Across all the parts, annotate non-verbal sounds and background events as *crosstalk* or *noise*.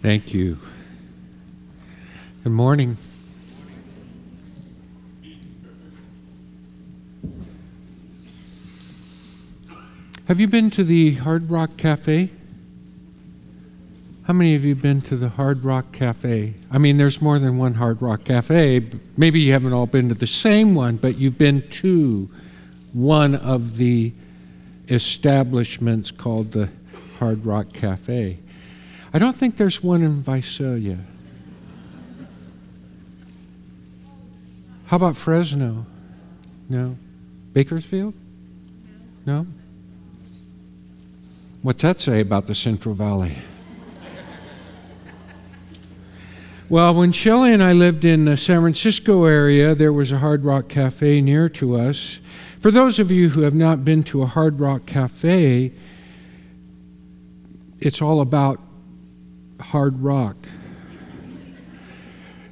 Thank you. Good morning. Have you been to the Hard Rock Cafe? How many of you have been to the Hard Rock Cafe? I mean, there's more than one Hard Rock Cafe. Maybe you haven't all been to the same one, but you've been to one of the establishments called the Hard Rock Cafe. I don't think there's one in Visalia. How about Fresno? No. Bakersfield? No? What's that say about the Central Valley? well, when Shelley and I lived in the San Francisco area, there was a Hard Rock Cafe near to us. For those of you who have not been to a Hard Rock Cafe, it's all about hard rock.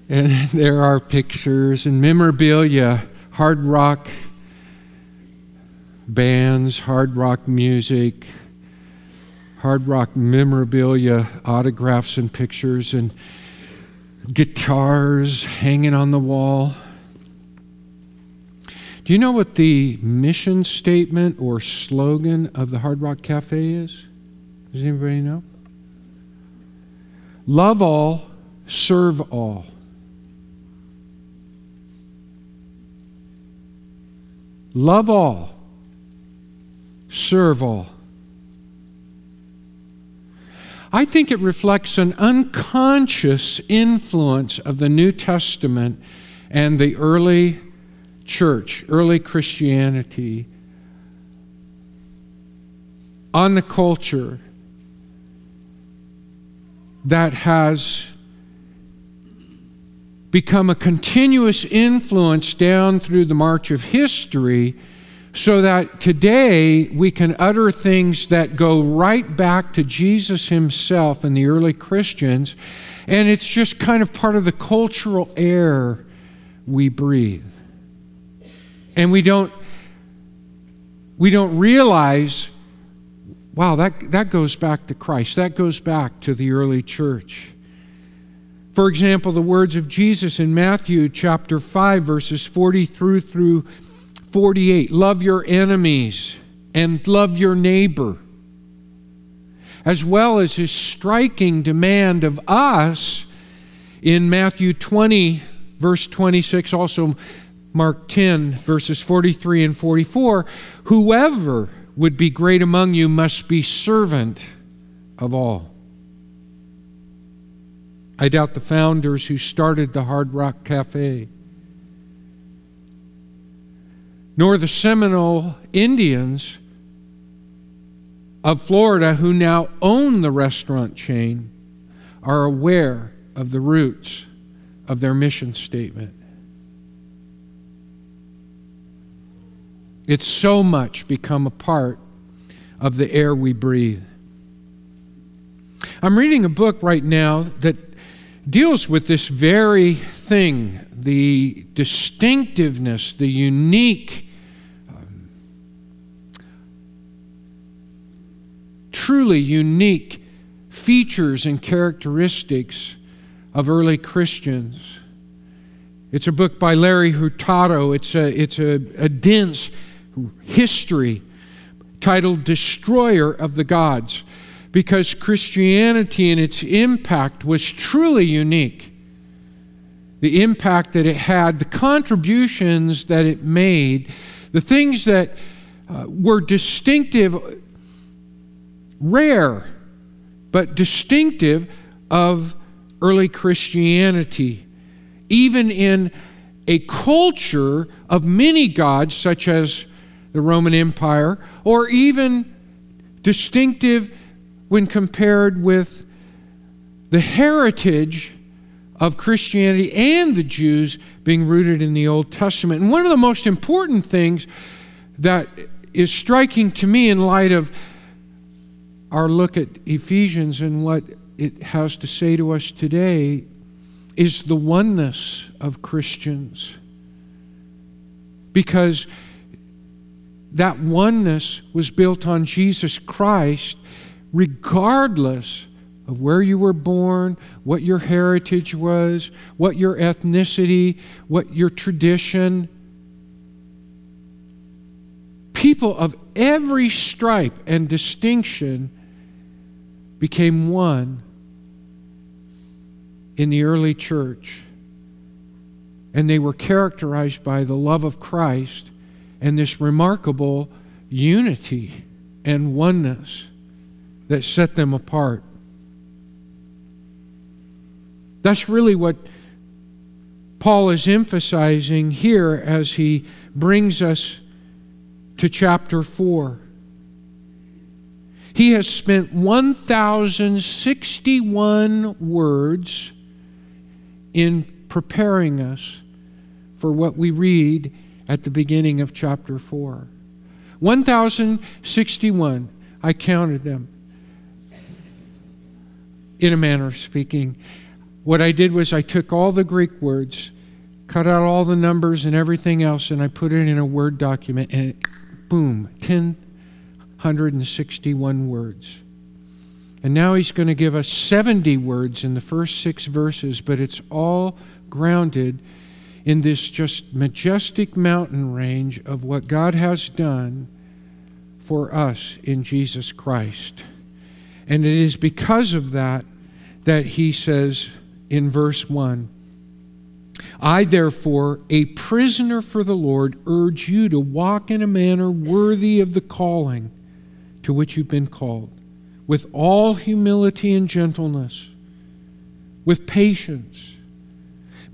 And *laughs* there are pictures and memorabilia, hard rock bands, hard rock music, hard rock memorabilia, autographs and pictures, and guitars hanging on the wall. Do you know what the mission statement or slogan of the Hard Rock Cafe is? Does anybody know? Love all, serve all. Love all, serve all. I think it reflects an unconscious influence of the New Testament and the early church, early Christianity on the culture that has become a continuous influence down through the march of history so that today we can utter things that go right back to Jesus himself and the early Christians, and it's just kind of part of the cultural air we breathe. And we don't we don't realize Wow, that, that goes back to Christ. That goes back to the early church. For example, the words of Jesus in Matthew chapter 5, verses 40 through through 48 love your enemies and love your neighbor, as well as his striking demand of us in Matthew 20, verse 26, also Mark 10, verses 43 and 44 whoever would be great among you must be servant of all. I doubt the founders who started the Hard Rock Cafe, nor the Seminole Indians of Florida who now own the restaurant chain are aware of the roots of their mission statement. It's so much become a part of the air we breathe. I'm reading a book right now that deals with this very thing the distinctiveness, the unique, um, truly unique features and characteristics of early Christians. It's a book by Larry Hurtado. It's a, it's a, a dense history titled Destroyer of the Gods because Christianity and its impact was truly unique. The impact that it had, the contributions that it made, the things that uh, were distinctive, rare, but distinctive of early Christianity, even in a culture of many gods, such as the Roman Empire, or even distinctive when compared with the heritage of Christianity and the Jews being rooted in the Old Testament. And one of the most important things that is striking to me in light of our look at Ephesians and what it has to say to us today is the oneness of Christians. Because that oneness was built on Jesus Christ, regardless of where you were born, what your heritage was, what your ethnicity, what your tradition. People of every stripe and distinction became one in the early church. And they were characterized by the love of Christ and this remarkable unity and oneness that set them apart. That's really what Paul is emphasizing here as he brings us to chapter 4. He has spent 1,061 words in preparing us for what we read at the beginning of chapter 4. 1,061. I counted them in a manner of speaking. What I did was I took all the Greek words, cut out all the numbers and everything else, and I put it in a Word document, and it, boom, 1,061 words. And now he's going to give us 70 words in the first six verses, but it's all grounded in this just majestic mountain range of what God has done for us in Jesus Christ. And it is because of that that he says in verse 1 I, therefore, a prisoner for the Lord, urge you to walk in a manner worthy of the calling to which you've been called, with all humility and gentleness, with patience,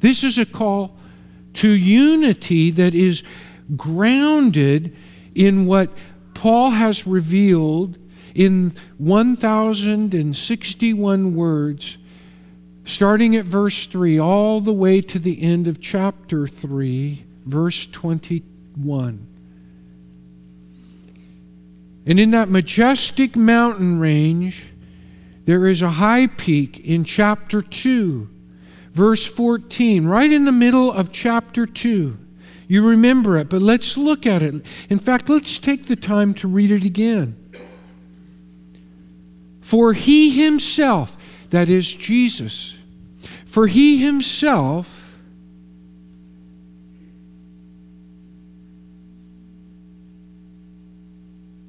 This is a call to unity that is grounded in what Paul has revealed in 1,061 words, starting at verse 3, all the way to the end of chapter 3, verse 21. And in that majestic mountain range, there is a high peak in chapter 2 verse 14, right in the middle of chapter 2. You remember it, but let's look at it. In fact, let's take the time to read it again. For he himself, that is Jesus, for he himself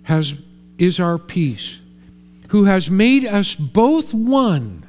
has, is our peace, who has made us both one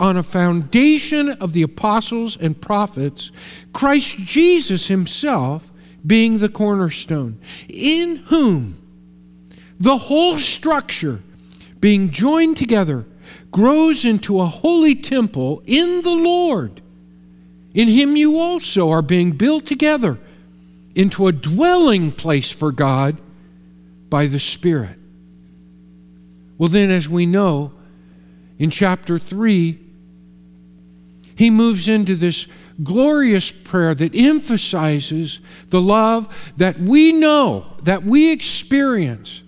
on a foundation of the apostles and prophets, Christ Jesus himself being the cornerstone, in whom the whole structure, being joined together, grows into a holy temple in the Lord. In him you also are being built together into a dwelling place for God by the Spirit. Well, then, as we know, in chapter 3, he moves into this glorious prayer that emphasizes the love that we know, that we experience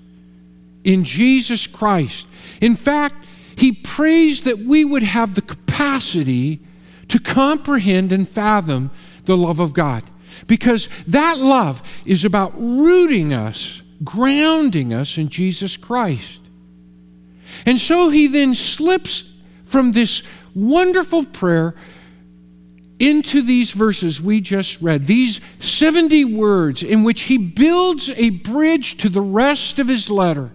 in Jesus Christ. In fact, he prays that we would have the capacity to comprehend and fathom the love of God. Because that love is about rooting us, grounding us in Jesus Christ. And so he then slips from this wonderful prayer into these verses we just read, these 70 words in which he builds a bridge to the rest of his letter.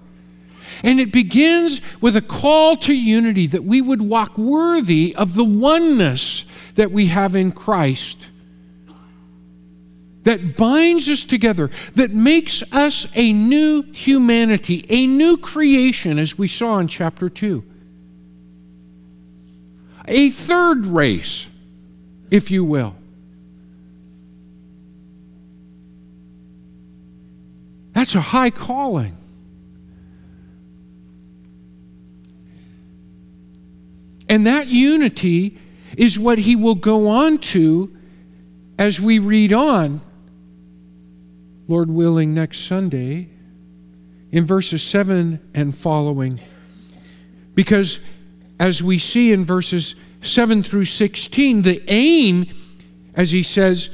And it begins with a call to unity that we would walk worthy of the oneness that we have in Christ. That binds us together, that makes us a new humanity, a new creation, as we saw in chapter 2. A third race if you will. That's a high calling. And that unity is what he will go on to as we read on, Lord willing, next Sunday, in verses 7 and following. Because as we see in verses 7 through 16, the aim, as he says,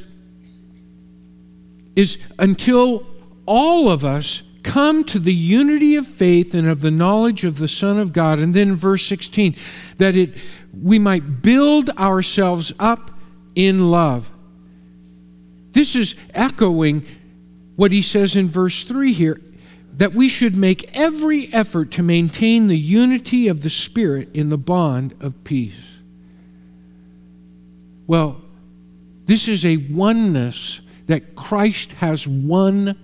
is until all of us come to the unity of faith and of the knowledge of the Son of God. And then verse 16, that it we might build ourselves up in love. This is echoing what he says in verse 3 here that we should make every effort to maintain the unity of the Spirit in the bond of peace. Well, this is a oneness that Christ has won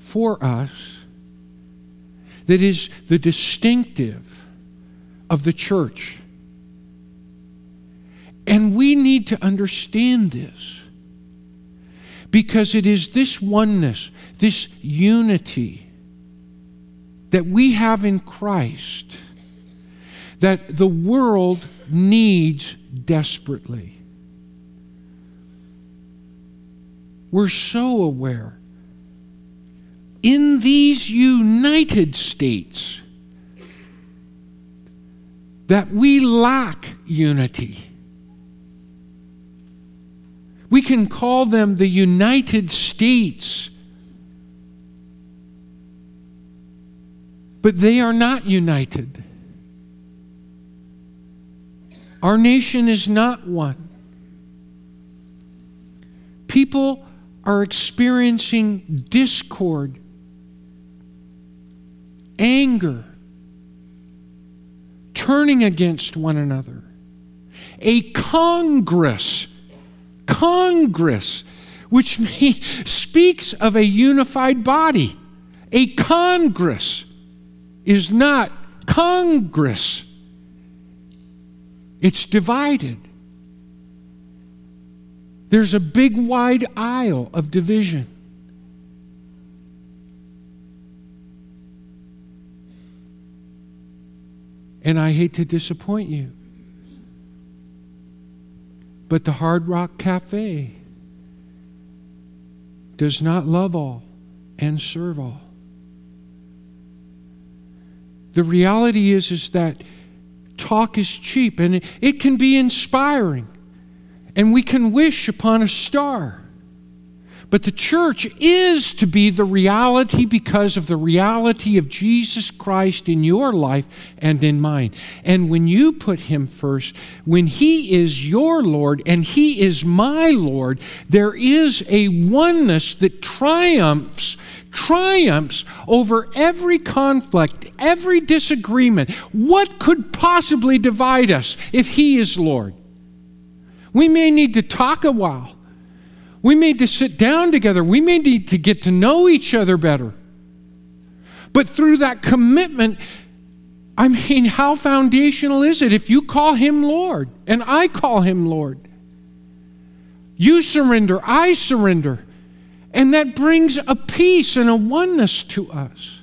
for us that is the distinctive of the church. And we need to understand this because it is this oneness, this unity that we have in Christ that the world needs desperately. we're so aware. In these United States, that we lack unity. We can call them the United States, but they are not united. Our nation is not one. People are experiencing discord, anger, turning against one another. A Congress, Congress, which *laughs* speaks of a unified body. A Congress is not Congress, it's divided. There's a big wide aisle of division. And I hate to disappoint you. But the Hard Rock Cafe does not love all and serve all. The reality is, is that talk is cheap and it, can be inspiring and we can wish upon a star. But the church is to be the reality because of the reality of Jesus Christ in your life and in mine. And when you put Him first, when He is your Lord and He is my Lord, there is a oneness that triumphs triumphs over every conflict, every disagreement. What could possibly divide us if He is Lord? We may need to talk a while. We may need to sit down together. We may need to get to know each other better. But through that commitment, I mean, *laughs* how foundational is it if you call him Lord and I call him Lord? You surrender, I surrender. And that brings a peace and a oneness to us.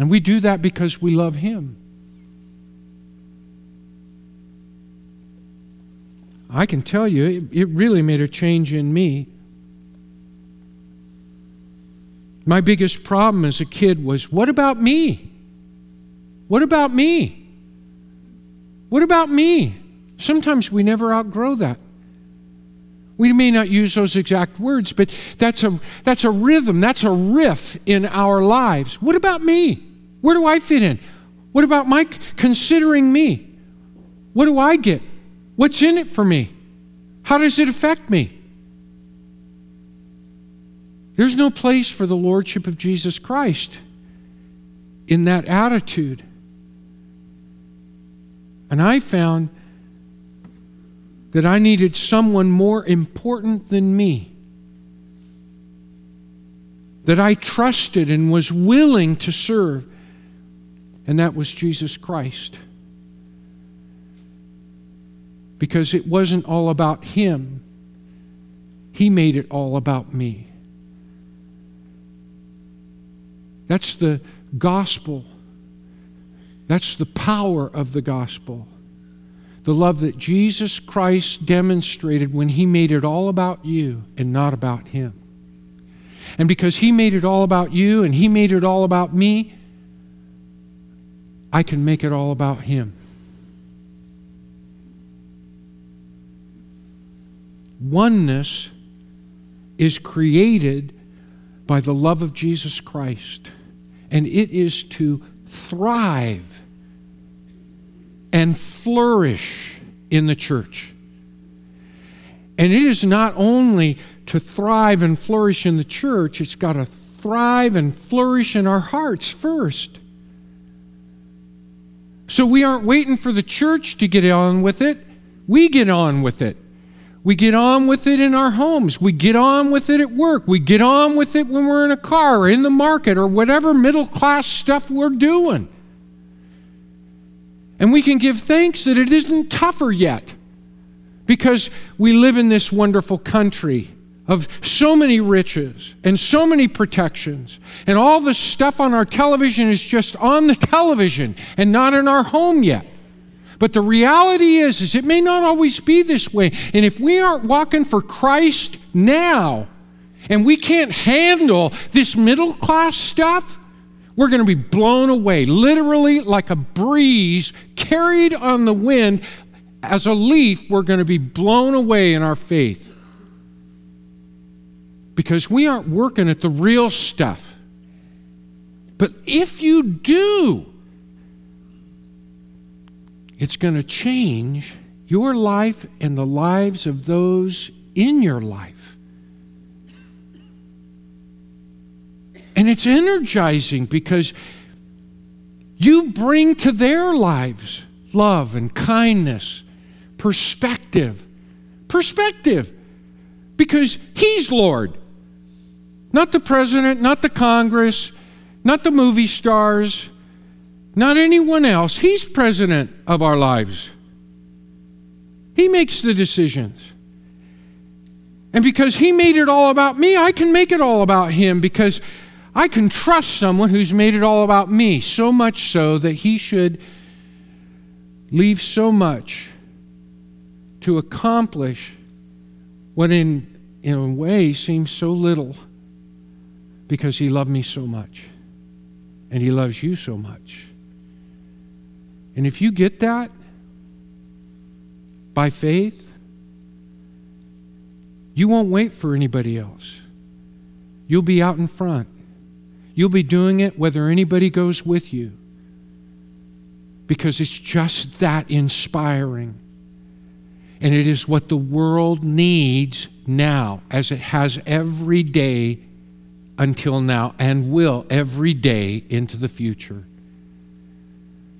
And we do that because we love him. I can tell you, it, it really made a change in me. My biggest problem as a kid was what about me? What about me? What about me? Sometimes we never outgrow that. We may not use those exact words, but that's a, that's a rhythm, that's a riff in our lives. What about me? Where do I fit in? What about Mike considering me? What do I get? What's in it for me? How does it affect me? There's no place for the Lordship of Jesus Christ in that attitude. And I found that I needed someone more important than me, that I trusted and was willing to serve, and that was Jesus Christ. Because it wasn't all about Him, He made it all about me. That's the gospel. That's the power of the gospel the love that Jesus Christ demonstrated when he made it all about you and not about him. And because he made it all about you and he made it all about me, I can make it all about him. Oneness is created by the love of Jesus Christ, and it is to thrive and flourish in the church. And it is not only to thrive and flourish in the church, it's got to thrive and flourish in our hearts first. So we aren't waiting for the church to get on with it, we get on with it. We get on with it in our homes. We get on with it at work. We get on with it when we're in a car or in the market or whatever middle class stuff we're doing. And we can give thanks that it isn't tougher yet because we live in this wonderful country of so many riches and so many protections. And all the stuff on our television is just on the television and not in our home yet. But the reality is, is it may not always be this way. And if we aren't walking for Christ now, and we can't handle this middle class stuff, we're going to be blown away, literally like a breeze carried on the wind. As a leaf, we're going to be blown away in our faith because we aren't working at the real stuff. But if you do, it's going to change your life and the lives of those in your life. And it's energizing because you bring to their lives love and kindness, perspective. Perspective. Because He's Lord. Not the president, not the Congress, not the movie stars, not anyone else. He's president of our lives. He makes the decisions. And because He made it all about me, I can make it all about Him because I can trust someone who's made it all about me, so much so that he should leave so much to accomplish what, in, in a way, seems so little because he loved me so much and he loves you so much. And if you get that by faith, you won't wait for anybody else. You'll be out in front. You'll be doing it whether anybody goes with you because it's just that inspiring. And it is what the world needs now, as it has every day until now and will every day into the future.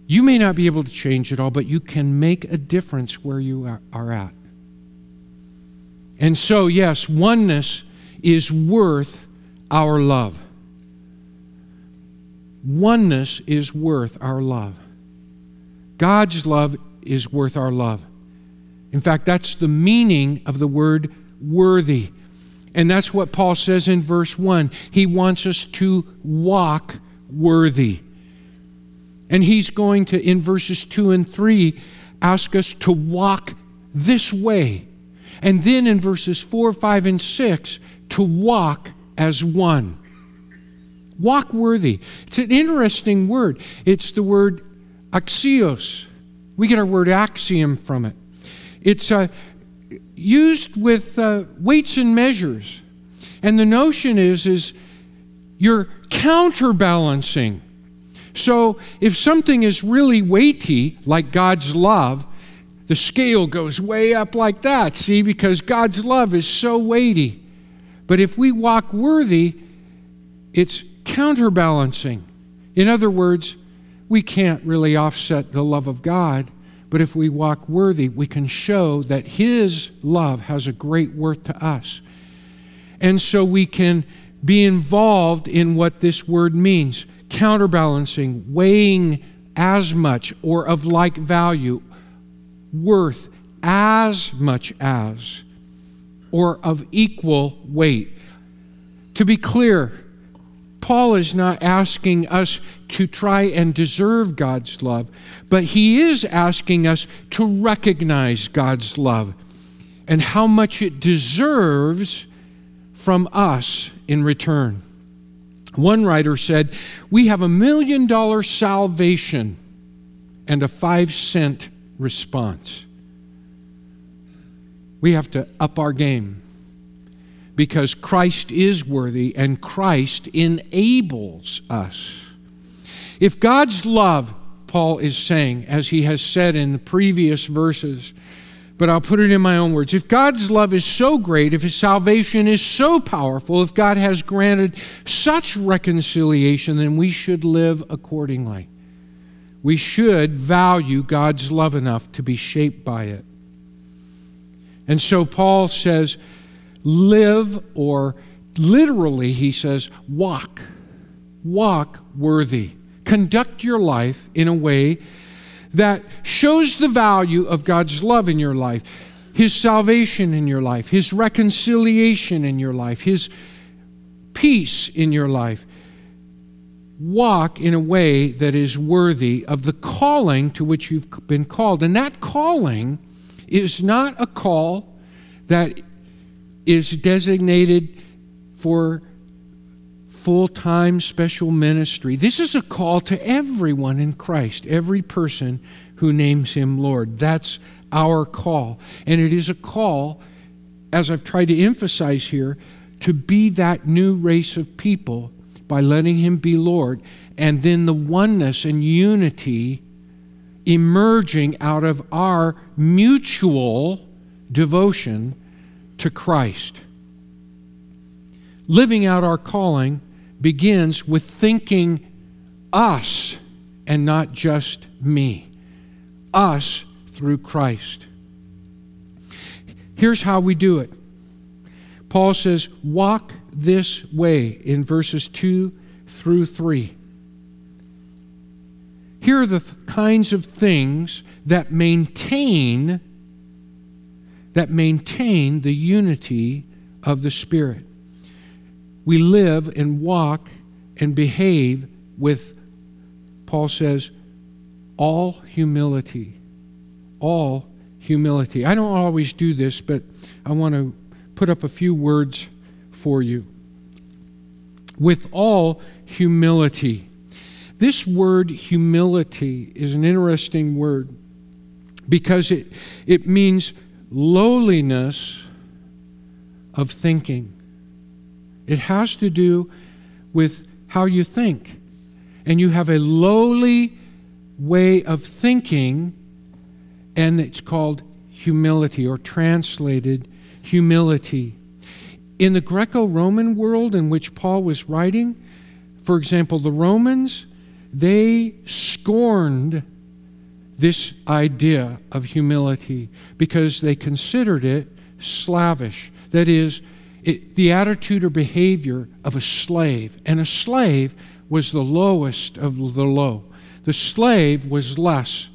You may not be able to change it all, but you can make a difference where you are, at. And so, yes, oneness is worth our love. Oneness is worth our love. God's love is worth our love. In fact, that's the meaning of the word worthy. And that's what Paul says in verse 1. He wants us to walk worthy. And he's going to, in verses 2 and 3, ask us to walk this way. And then in verses 4, 5, and 6, to walk as one. Walk worthy. It's an interesting word. It's the word axios. We get our word axiom from it. It's uh, used with uh, weights and measures. And the notion is, is you're counterbalancing. So if something is really weighty, like God's love, the scale goes way up like that, see, because God's love is so weighty. But if we walk worthy, it's counterbalancing. In other words, we can't really offset the love of God, but if we walk worthy, we can show that His love has a great worth to us. And so we can be involved in what this word means counterbalancing, weighing as much or of like value, worth as much as, or of equal weight. To be clear, Paul is not asking us to try and deserve God's love, but he is asking us to recognize God's love and how much it deserves from us in return. One writer said, We have a million dollar salvation and a five cent response. We have to up our game because Christ is worthy and Christ enables us. If God's love, Paul is saying, as he has said in the previous verses, but I'll put it in my own words. If God's love is so great, if his salvation is so powerful, if God has granted such reconciliation, then we should live accordingly. We should value God's love enough to be shaped by it. And so Paul says, live, or literally, he says, walk. Walk worthy. Conduct your life in a way that shows the value of God's love in your life, His salvation in your life, His reconciliation in your life, His peace in your life. Walk in a way that is worthy of the calling to which you've been called. And that calling is not a call that is designated for full time special ministry. This is a call to everyone in Christ, every person who names him Lord. That's our call. And it is a call, as I've tried to emphasize here, to be that new race of people by letting him be Lord. And then the oneness and unity emerging out of our mutual devotion to Christ. Living out our calling begins with thinking us and not just me. Us through Christ. Here's how we do it Paul says, Walk this way in verses 2 through 3. Here are the th- kinds of things that maintain that maintain the unity of the Spirit we live and walk and behave with, Paul says, all humility. All humility. I don't always do this, but I want to put up a few words for you. With all humility. This word humility is an interesting word because it, it means lowliness of thinking. It has to do with how you think. And you have a lowly way of thinking, and it's called humility, or translated humility. In the Greco Roman world in which Paul was writing, for example, the Romans, they scorned this idea of humility because they considered it slavish. That is, it, the attitude or behavior of a slave. And a slave was the lowest of the low. The slave was less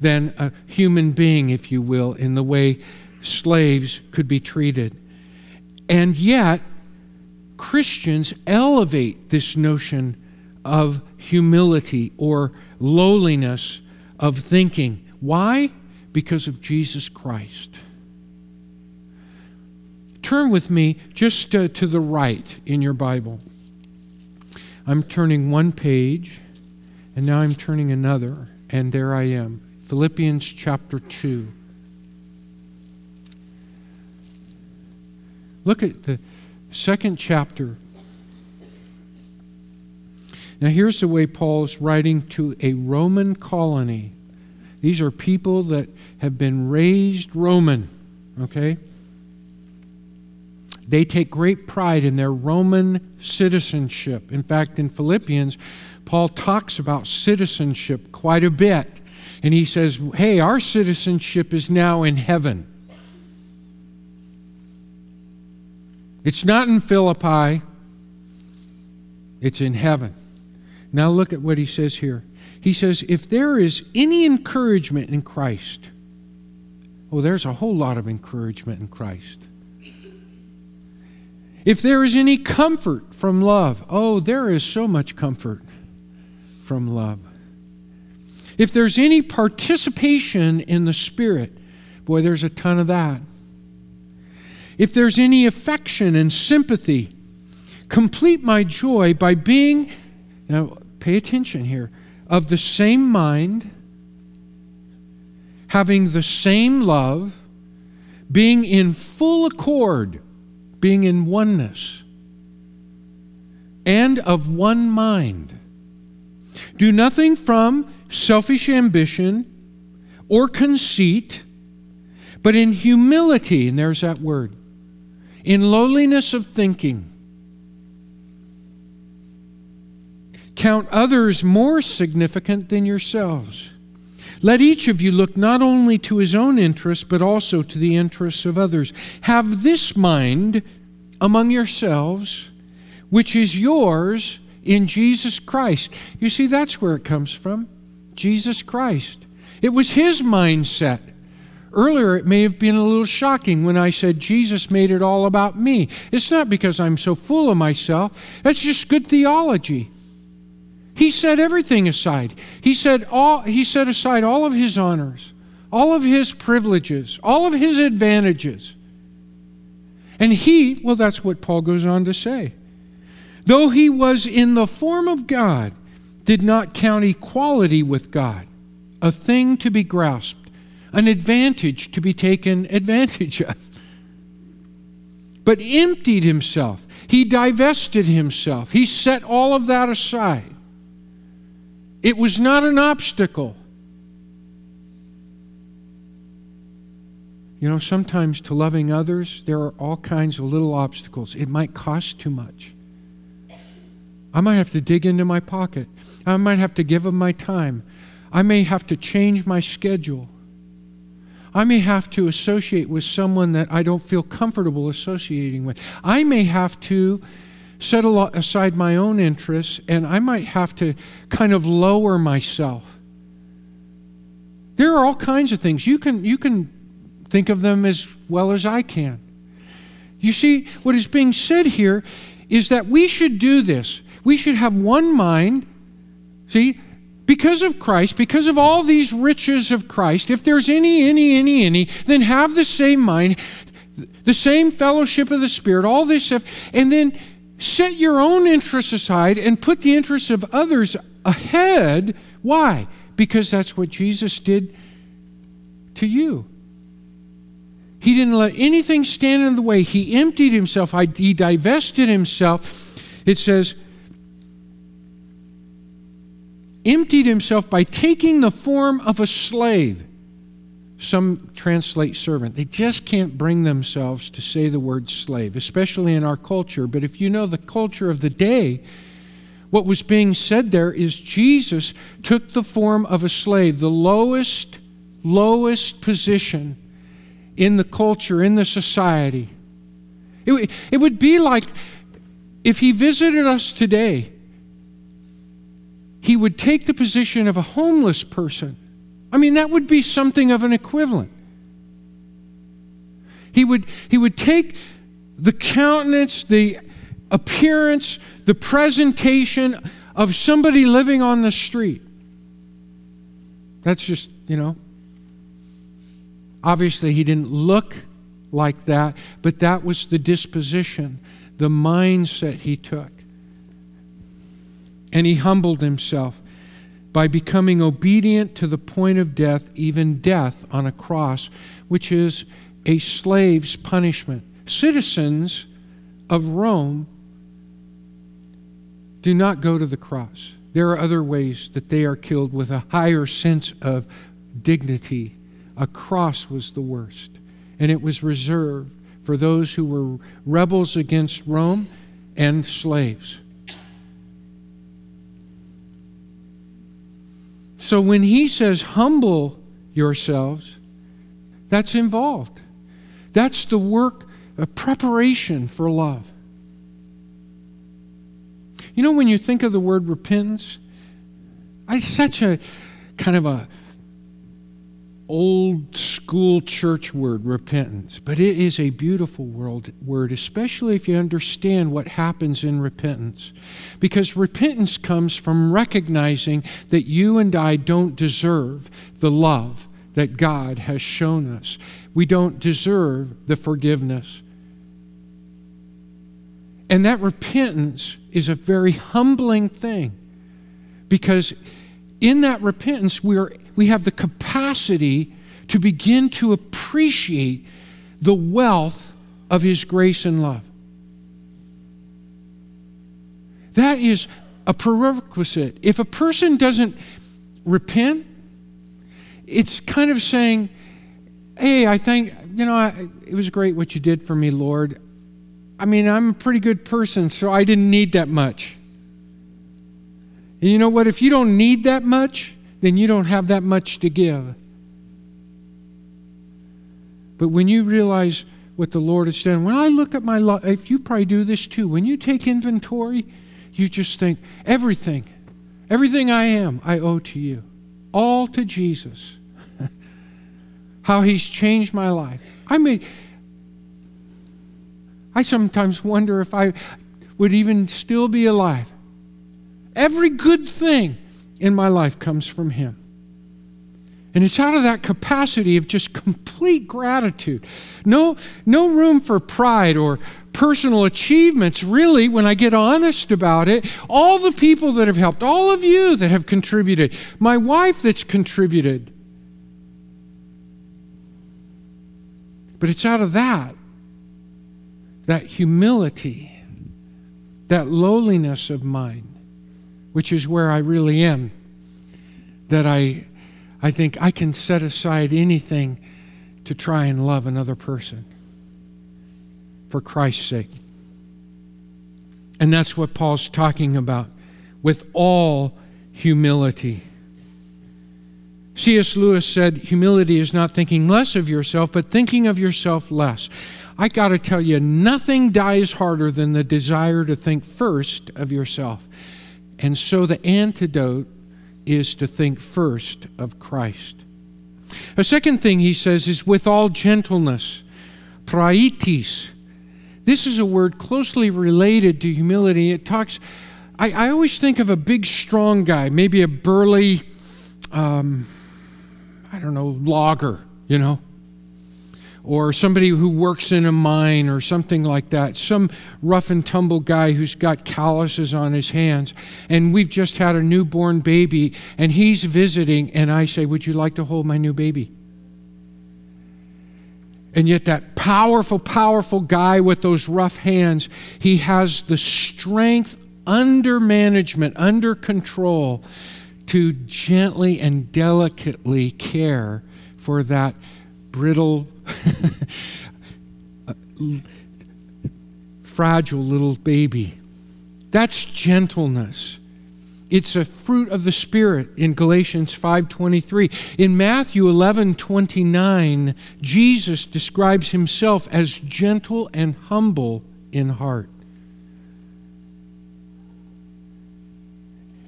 than a human being, if you will, in the way slaves could be treated. And yet, Christians elevate this notion of humility or lowliness of thinking. Why? Because of Jesus Christ. Turn with me just uh, to the right in your Bible. I'm turning one page, and now I'm turning another, and there I am. Philippians chapter 2. Look at the second chapter. Now, here's the way Paul's writing to a Roman colony. These are people that have been raised Roman, okay? They take great pride in their Roman citizenship. In fact, in Philippians, Paul talks about citizenship quite a bit. And he says, hey, our citizenship is now in heaven. It's not in Philippi, it's in heaven. Now look at what he says here. He says, if there is any encouragement in Christ, oh, there's a whole lot of encouragement in Christ. If there is any comfort from love, oh, there is so much comfort from love. If there's any participation in the Spirit, boy, there's a ton of that. If there's any affection and sympathy, complete my joy by being, now pay attention here, of the same mind, having the same love, being in full accord, being in oneness, and of one mind. Do nothing from selfish ambition or conceit, but in humility, and there's that word, in lowliness of thinking. Count others more significant than yourselves. Let each of you look not only to his own interests, but also to the interests of others. Have this mind among yourselves, which is yours in Jesus Christ. You see, that's where it comes from. Jesus Christ. It was his mindset. Earlier, it may have been a little shocking when I said Jesus made it all about me. It's not because I'm so full of myself, that's just good theology. He set everything aside. He said all he set aside all of his honors, all of his privileges, all of his advantages. And he, well that's what Paul goes on to say. Though he was in the form of God, did not count equality with God a thing to be grasped, an advantage to be taken advantage of, but emptied himself. He divested himself. He set all of that aside. It was not an obstacle. You know, sometimes to loving others, there are all kinds of little obstacles. It might cost too much. I might have to dig into my pocket. I might have to give them my time. I may have to change my schedule. I may have to associate with someone that I don't feel comfortable associating with. I may have to set aside my own interests and I might have to kind of lower myself. There are all kinds of things. You can, you can think of them as well as I can. You see, what is being said here is that we should do this. We should have one mind See, because of Christ, because of all these riches of Christ, if there's any, any, any, any, then have the same mind, the same fellowship of the Spirit, all this stuff, and then set your own interests aside and put the interests of others ahead. Why? Because that's what Jesus did to you. He didn't let anything stand in the way. He emptied himself, he divested himself. It says, emptied himself by taking the form of a slave. Some translate servant. They just can't bring themselves to say the word slave, especially in our culture. But if you know the culture of the day, what was being said there is Jesus took the form of a slave, the lowest, lowest position in the culture, in the society. It, it would be like if he visited us today he would take the position of a homeless person. I mean, that would be something of an equivalent. He would, he would take the countenance, the appearance, the presentation of somebody living on the street. That's just, you know. Obviously, he didn't look like that, but that was the disposition, the mindset he took and he humbled himself. By becoming obedient to the point of death, even death on a cross, which is a slave's punishment. Citizens of Rome do not go to the cross. There are other ways that they are killed with a higher sense of dignity. A cross was the worst, and it was reserved for those who were rebels against Rome and slaves. So when he says, humble yourselves, that's involved. That's the work of preparation for love. You know, when you think of the word repentance, it's such a kind of a old school church word, repentance, but it is a beautiful word, especially if you understand what happens in repentance. Because repentance comes from recognizing that you and I don't deserve the love that God has shown us. We don't deserve the forgiveness. And that repentance is a very humbling thing because in that repentance, we, are, we have the capacity to begin to appreciate the wealth of His grace and love. That is a prerequisite. If a person doesn't repent, it's kind of saying, Hey, I think, you know, I, it was great what you did for me, Lord. I mean, I'm a pretty good person, so I didn't need that much. And you know what? If you don't need that much, then you don't have that much to give. But when you realize what the Lord has done, when I look at my life, if you probably do this too, when you take inventory, you just think, everything, everything I am, I owe to you. All to Jesus. *laughs* How he's changed my life. I mean, I sometimes wonder if I would even still be alive Every good thing in my life comes from Him. And it's out of that capacity of just complete gratitude. No, no room for pride or personal achievements, really, when I get honest about it. All the people that have helped, all of you that have contributed, my wife that's contributed. But it's out of that, that humility, that lowliness of mind, which is where I really am, that I, I think I can set aside anything to try and love another person for Christ's sake. And that's what Paul's talking about with all humility. C.S. Lewis said, Humility is not thinking less of yourself, but thinking of yourself less. I got to tell you, nothing dies harder than the desire to think first of yourself. And so the antidote is to think first of Christ. A second thing he says is with all gentleness, praitis. This is a word closely related to humility. It talks, I, I always think of a big, strong guy, maybe a burly, um, I don't know, logger, you know or somebody who works in a mine or something like that, some rough and tumble guy who's got calluses on his hands, and we've just had a newborn baby, and he's visiting, and I say, Would you like to hold my new baby? And yet, that powerful, powerful guy with those rough hands, he has the strength under management, under control, to gently and delicately care for that brittle, *laughs* fragile little baby. That's gentleness. It's a fruit of the spirit in Galatians 5:23. In Matthew 11:29, Jesus describes himself as gentle and humble in heart.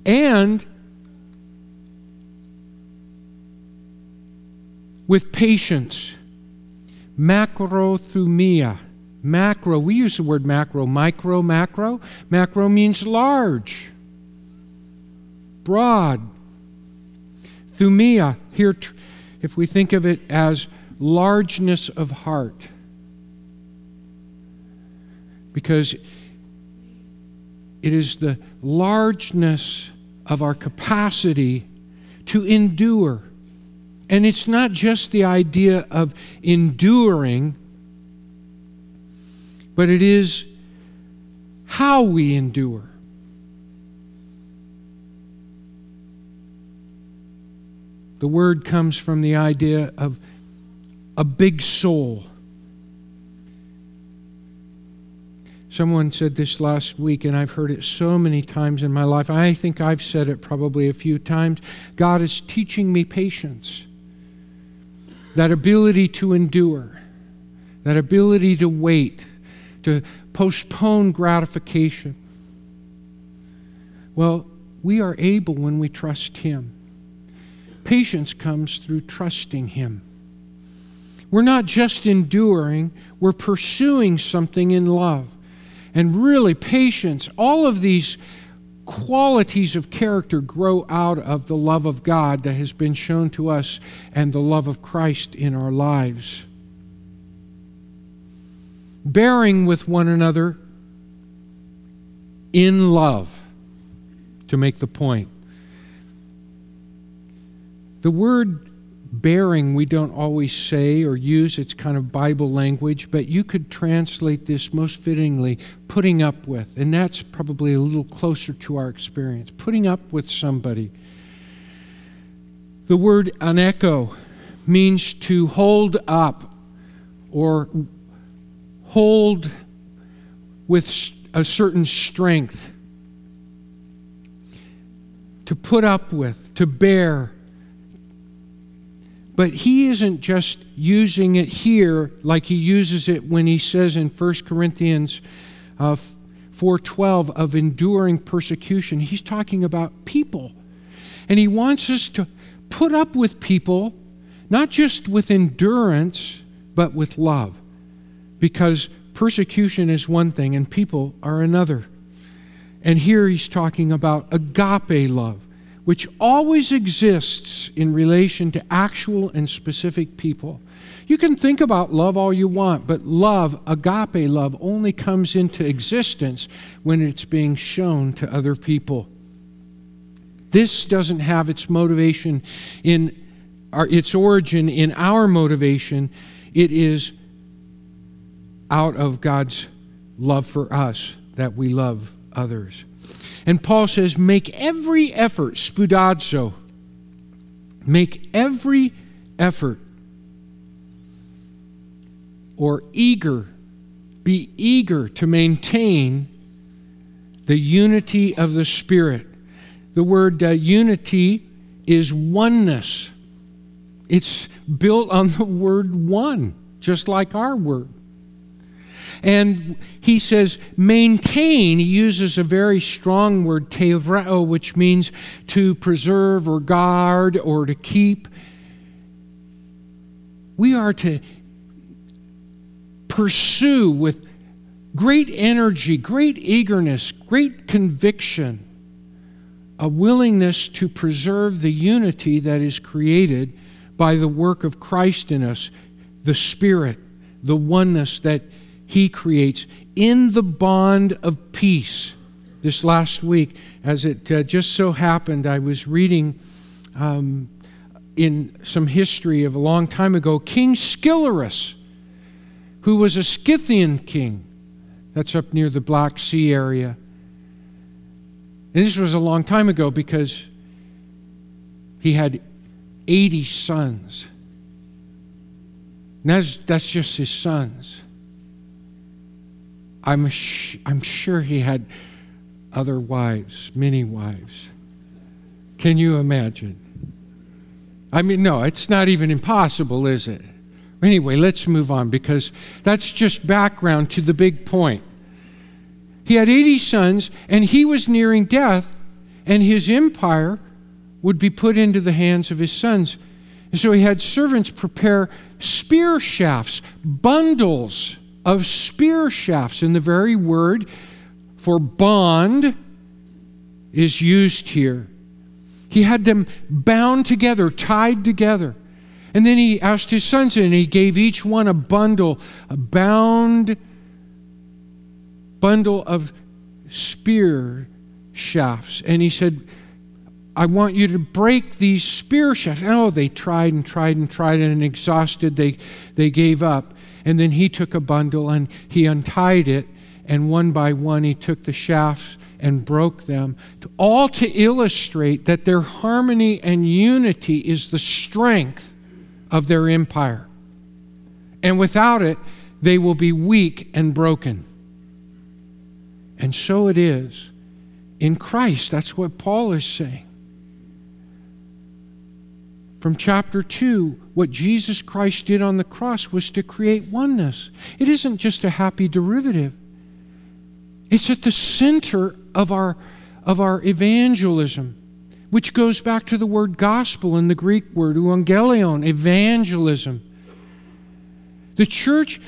And with patience. Macrothumia. Macro, we use the word macro, micro, macro. Macro means large, broad. Thumia, here, if we think of it as largeness of heart. Because it is the largeness of our capacity to endure. And it's not just the idea of enduring, but it is how we endure. The word comes from the idea of a big soul. Someone said this last week, and I've heard it so many times in my life. I think I've said it probably a few times. God is teaching me patience, that ability to endure, that ability to wait, to postpone gratification. Well, we are able when we trust Him. Patience comes through trusting Him. We're not just enduring, we're pursuing something in love. And really, patience, all of these qualities of character grow out of the love of God that has been shown to us and the love of Christ in our lives. Bearing with one another in love, to make the point. The word bearing we don't always say or use, it's kind of Bible language, but you could translate this most fittingly putting up with. And that's probably a little closer to our experience. Putting up with somebody. The word aneko means to hold up or hold with a certain strength. To put up with, to bear but he isn't just using it here like he uses it when he says in 1 Corinthians uh, 4:12 of enduring persecution. He's talking about people. And he wants us to put up with people not just with endurance but with love. Because persecution is one thing and people are another. And here he's talking about agape love which always exists in relation to actual and specific people. You can think about love all you want, but love, agape love, only comes into existence when it's being shown to other people. This doesn't have its motivation in its origin in our motivation. It is out of God's love for us that we love others. And Paul says, make every effort, spoudazo, make every effort or eager, be eager to maintain the unity of the Spirit. The word uh, unity is oneness. It's built on the word one, just like our word. And he says, maintain. He uses a very strong word, tevreo, which means to preserve or guard or to keep. We are to pursue with great energy, great eagerness, great conviction, a willingness to preserve the unity that is created by the work of Christ in us, the Spirit, the oneness that he creates in the bond of peace. This last week, as it uh, just so happened, I was reading um, in some history of a long time ago King Skilurus, who was a Scythian king. That's up near the Black Sea area. And this was a long time ago because he had 80 sons. And that's, that's just his sons. I'm, sh- I'm sure he had other wives, many wives. Can you imagine? I mean, no, it's not even impossible, is it? Anyway, let's move on because that's just background to the big point. He had 80 sons, and he was nearing death, and his empire would be put into the hands of his sons. And so he had servants prepare spear shafts, bundles of spear shafts. And the very word for bond is used here. He had them bound together, tied together. And then he asked his sons, and he gave each one a bundle, a bound bundle of spear shafts. And he said, I want you to break these spear shafts. Oh, they tried and tried and tried and exhausted, they, they gave up. And then he took a bundle and he untied it, and one by one he took the shafts and broke them, all to illustrate that their harmony and unity is the strength of their empire. And without it, they will be weak and broken. And so it is in Christ. That's what Paul is saying. From chapter 2, what Jesus Christ did on the cross was to create oneness. It isn't just a happy derivative, it's at the center of our, of our evangelism, which goes back to the word gospel in the Greek word, euangelion, evangelism. The church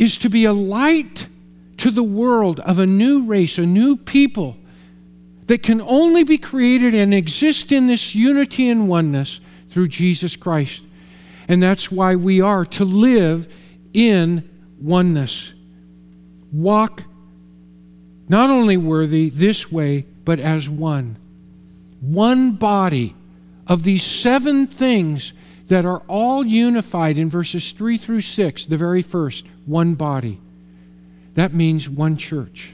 is to be a light to the world of a new race, a new people that can only be created and exist in this unity and oneness through Jesus Christ. And that's why we are to live in oneness. Walk not only worthy this way, but as one. One body of these seven things that are all unified in verses 3 through 6, the very first, one body. That means one church,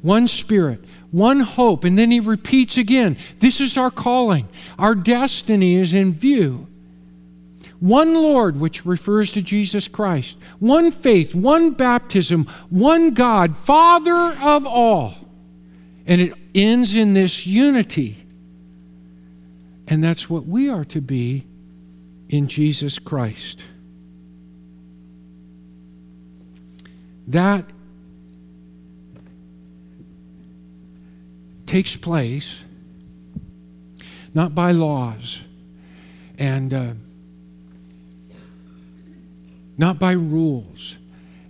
one spirit, one hope. And then he repeats again this is our calling, our destiny is in view. One Lord, which refers to Jesus Christ, one faith, one baptism, one God, Father of all. And it ends in this unity. And that's what we are to be in Jesus Christ. That takes place not by laws and uh, not by rules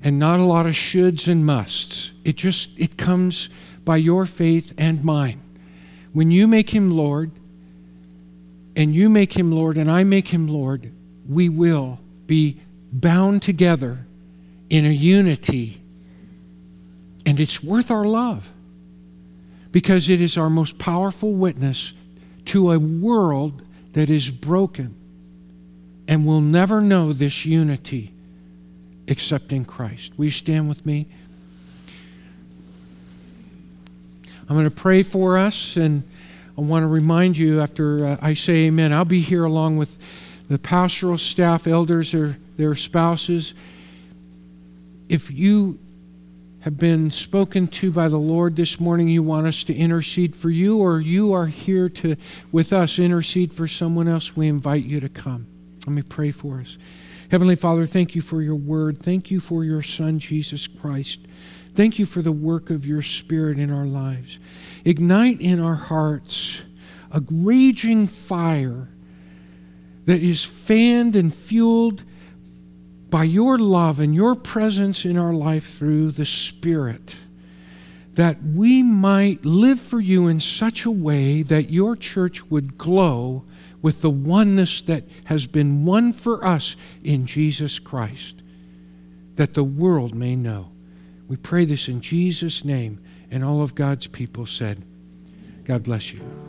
and not a lot of shoulds and musts. It just it comes by your faith and mine. When you make him Lord and you make him Lord and I make him Lord, we will be bound together in a unity. And it's worth our love because it is our most powerful witness to a world that is broken and will never know this unity except in Christ. Will you stand with me? I'm going to pray for us, and I want to remind you after uh, I say amen, I'll be here along with the pastoral staff, elders, or their spouses. If you have been spoken to by the Lord this morning, you want us to intercede for you, or you are here to, with us, intercede for someone else, we invite you to come. Let me pray for us. Heavenly Father, thank you for your word. Thank you for your Son, Jesus Christ. Thank you for the work of your Spirit in our lives. Ignite in our hearts a raging fire that is fanned and fueled by your love and your presence in our life through the Spirit, that we might live for you in such a way that your church would glow with the oneness that has been won for us in Jesus Christ, that the world may know. We pray this in Jesus' name, and all of God's people said, God bless you.